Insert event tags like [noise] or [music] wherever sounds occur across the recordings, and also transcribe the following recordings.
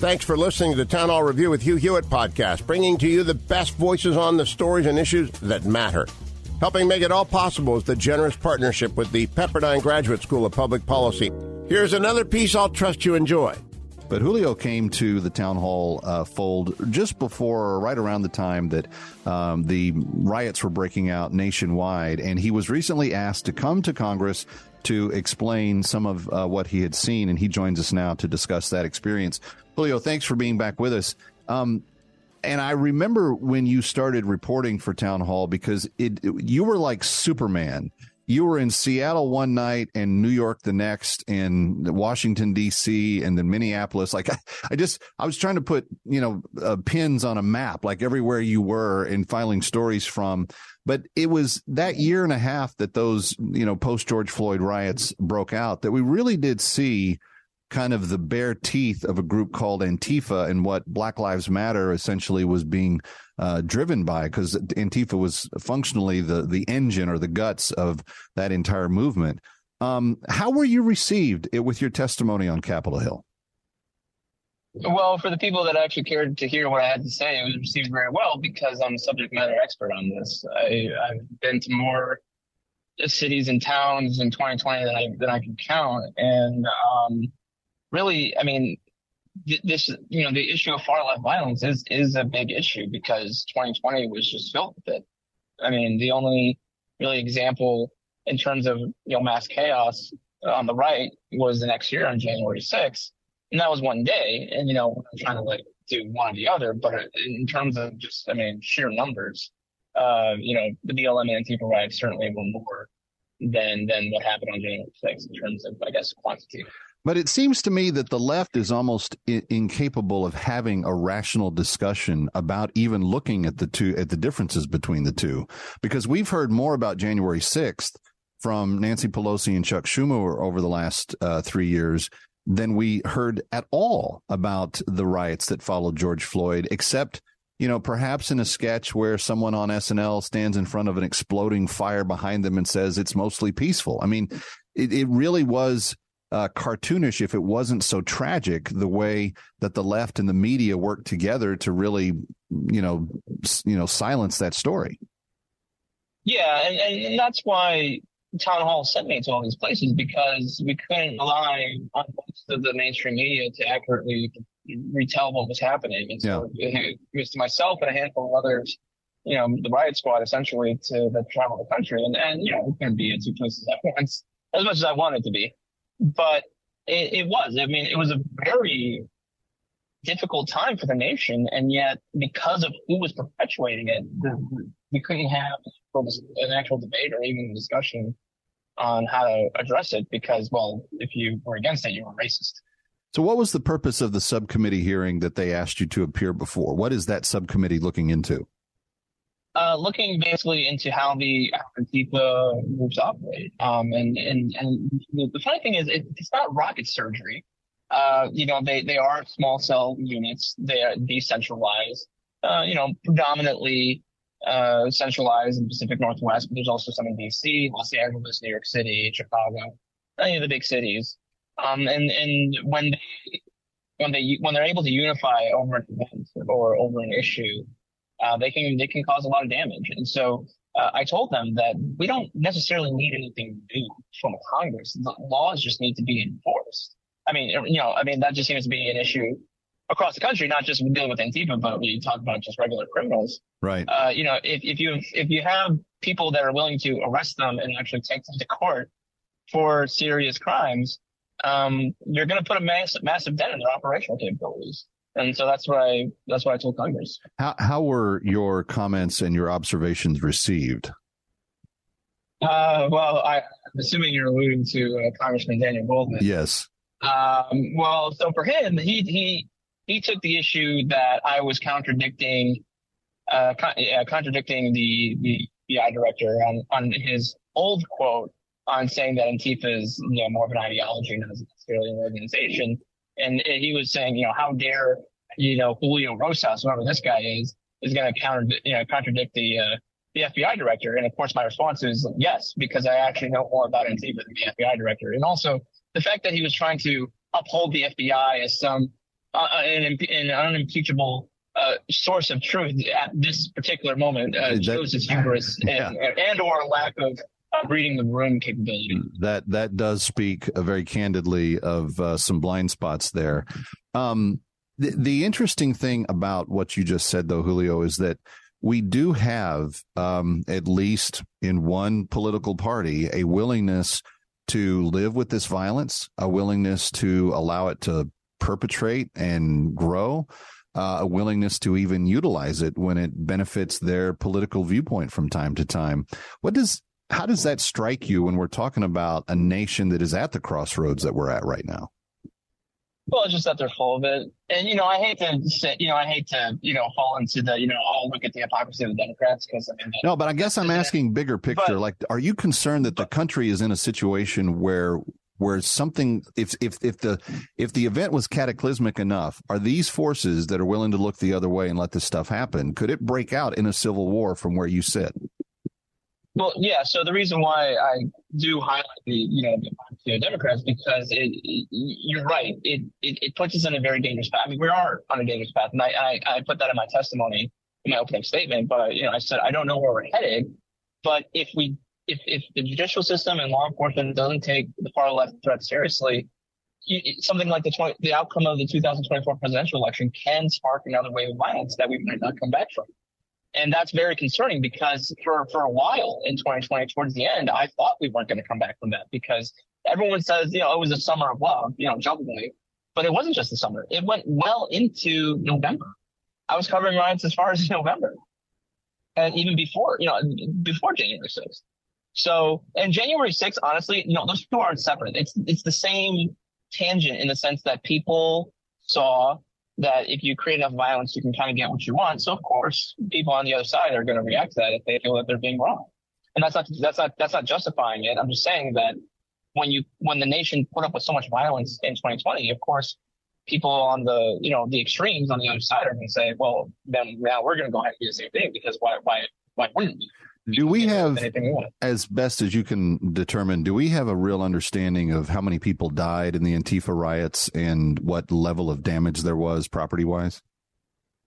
Thanks for listening to the Town Hall Review with Hugh Hewitt podcast, bringing to you the best voices on the stories and issues that matter. Helping make it all possible is the generous partnership with the Pepperdine Graduate School of Public Policy. Here's another piece I'll trust you enjoy. But Julio came to the town hall uh, fold just before, or right around the time that um, the riots were breaking out nationwide, and he was recently asked to come to Congress to explain some of uh, what he had seen, and he joins us now to discuss that experience. Julio, thanks for being back with us. Um, and I remember when you started reporting for Town Hall because it, it, you were like Superman. You were in Seattle one night and New York the next, and Washington D.C. and then Minneapolis. Like I, [laughs] I just I was trying to put you know uh, pins on a map, like everywhere you were, and filing stories from. But it was that year and a half that those you know post George Floyd riots broke out that we really did see kind of the bare teeth of a group called Antifa and what Black Lives Matter essentially was being uh, driven by, because Antifa was functionally the the engine or the guts of that entire movement. Um, how were you received with your testimony on Capitol Hill? Well, for the people that actually cared to hear what I had to say, it was received very well because I'm a subject matter expert on this. I, I've been to more cities and towns in 2020 than I than I can count, and um, really, I mean, this, you know, the issue of far left violence is, is a big issue because 2020 was just filled with it. I mean, the only really example in terms of, you know, mass chaos on the right was the next year on January 6th. And that was one day. And, you know, I'm trying to like do one or the other, but in terms of just, I mean, sheer numbers, uh, you know, the BLM and Antifa riots certainly were more than, than what happened on January 6th in terms of, I guess, quantity. But it seems to me that the left is almost I- incapable of having a rational discussion about even looking at the two at the differences between the two, because we've heard more about January sixth from Nancy Pelosi and Chuck Schumer over the last uh, three years than we heard at all about the riots that followed George Floyd, except you know, perhaps in a sketch where someone on SNL stands in front of an exploding fire behind them and says it's mostly peaceful. I mean, it, it really was uh, cartoonish if it wasn't so tragic the way that the left and the media worked together to really you know you know silence that story. Yeah and, and that's why town hall sent me to all these places because we couldn't rely on most of the mainstream media to accurately retell what was happening. And so yeah. it was to myself and a handful of others you know the riot squad essentially to that travel the country. And and you know we couldn't be in two places at [laughs] once as much as i wanted to be but it, it was. I mean, it was a very difficult time for the nation, and yet because of who was perpetuating it, we couldn't have an actual debate or even a discussion on how to address it because, well, if you were against it, you were racist. So, what was the purpose of the subcommittee hearing that they asked you to appear before? What is that subcommittee looking into? Uh, looking basically into how the Antifa groups operate. Um, and, and, and the funny thing is it, it's not rocket surgery. Uh, you know, they, they are small cell units. They are decentralized, uh, you know, predominantly, uh, centralized in the Pacific Northwest, but there's also some in DC, Los Angeles, New York City, Chicago, any of the big cities. Um, and, and when they, when they, when they're able to unify over an event or over an issue, uh, they can they can cause a lot of damage. And so uh, I told them that we don't necessarily need anything new from Congress. The laws just need to be enforced. I mean, you know, I mean that just seems to be an issue across the country, not just dealing with Antifa, but we talk about just regular criminals. Right. Uh, you know, if, if you if you have people that are willing to arrest them and actually take them to court for serious crimes, um, you're going to put a mass, massive dent in their operational capabilities and so that's why I that's why I told Congress. How how were your comments and your observations received? Uh, well, I, am assuming you're alluding to uh, Congressman Daniel Goldman. Yes. Um, well, so for him, he he he took the issue that I was contradicting, uh, con- uh, contradicting the the FBI director on on his old quote on saying that Antifa is you know more of an ideology, not necessarily an organization. And he was saying, you know, how dare you know Julio Rosas, whoever this guy is, is going to counter you know contradict the uh, the FBI director? And of course, my response is yes, because I actually know more about Antifa than the FBI director, and also the fact that he was trying to uphold the FBI as some uh, an, an unimpeachable uh, source of truth at this particular moment uh, that, shows its hubris [laughs] yeah. and, and or lack of uh, reading the room capability. That that does speak uh, very candidly of uh, some blind spots there. Um, the, the interesting thing about what you just said, though, Julio, is that we do have, um, at least in one political party, a willingness to live with this violence, a willingness to allow it to perpetrate and grow, uh, a willingness to even utilize it when it benefits their political viewpoint from time to time. What does how does that strike you when we're talking about a nation that is at the crossroads that we're at right now? Well, it's just that they're full of it. And, you know, I hate to say, you know, I hate to, you know, fall into the, you know, oh, look at the hypocrisy of the Democrats because I mean, no, but I guess I'm asking bigger picture. But, like, are you concerned that the country is in a situation where, where something, if, if, if the, if the event was cataclysmic enough, are these forces that are willing to look the other way and let this stuff happen? Could it break out in a civil war from where you sit? Well, yeah. So the reason why I do highlight the, you know, the Democrats because it, it, you're right. It, it, it puts us in a very dangerous path. I mean, we are on a dangerous path, and I, I I put that in my testimony in my opening statement. But you know, I said I don't know where we're headed. But if we if if the judicial system and law enforcement doesn't take the far left threat seriously, something like the 20, the outcome of the 2024 presidential election can spark another wave of violence that we might not come back from. And that's very concerning because for, for a while in 2020, towards the end, I thought we weren't going to come back from that because everyone says, you know, it was a summer of love, you know, jokingly, but it wasn't just the summer. It went well into November. I was covering riots as far as [laughs] November and even before, you know, before January 6th. So, and January 6th, honestly, you know, those two aren't separate. It's, it's the same tangent in the sense that people saw that if you create enough violence, you can kind of get what you want. So of course, people on the other side are going to react to that if they feel that they're being wrong. And that's not, that's not, that's not justifying it. I'm just saying that when you, when the nation put up with so much violence in 2020, of course, people on the, you know, the extremes on the other side are going to say, well, then now we're going to go ahead and do the same thing because why, why, wouldn't do we have as best as you can determine do we have a real understanding of how many people died in the antifa riots and what level of damage there was property wise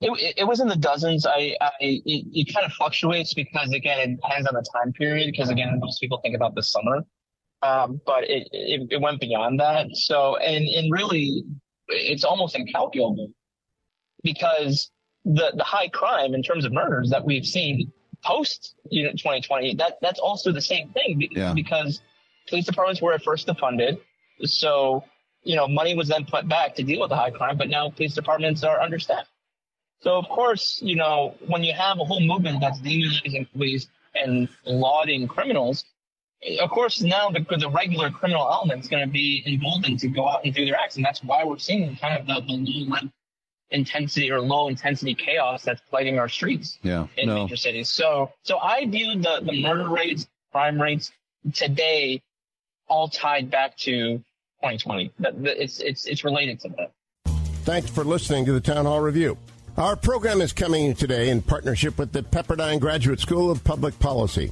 it, it was in the dozens. I, I it, it, kind of fluctuates because again it depends on the time period because again most people think about the summer. Um, but it, it, it went beyond that. So and and really it's almost incalculable because the the high crime in terms of murders that we've seen post you know 2020 that that's also the same thing yeah. because police departments were at first defunded so you know money was then put back to deal with the high crime but now police departments are understaffed so of course you know when you have a whole movement that's demonizing police and lauding criminals of course now the, the regular criminal element is going to be emboldened to go out and do their acts and that's why we're seeing kind of the, the low intensity or low intensity chaos that's plaguing our streets yeah, in no. major cities. So, so I view the, the murder rates, crime rates today all tied back to 2020. It's, it's, it's related to that. Thanks for listening to the Town Hall Review. Our program is coming today in partnership with the Pepperdine Graduate School of Public Policy.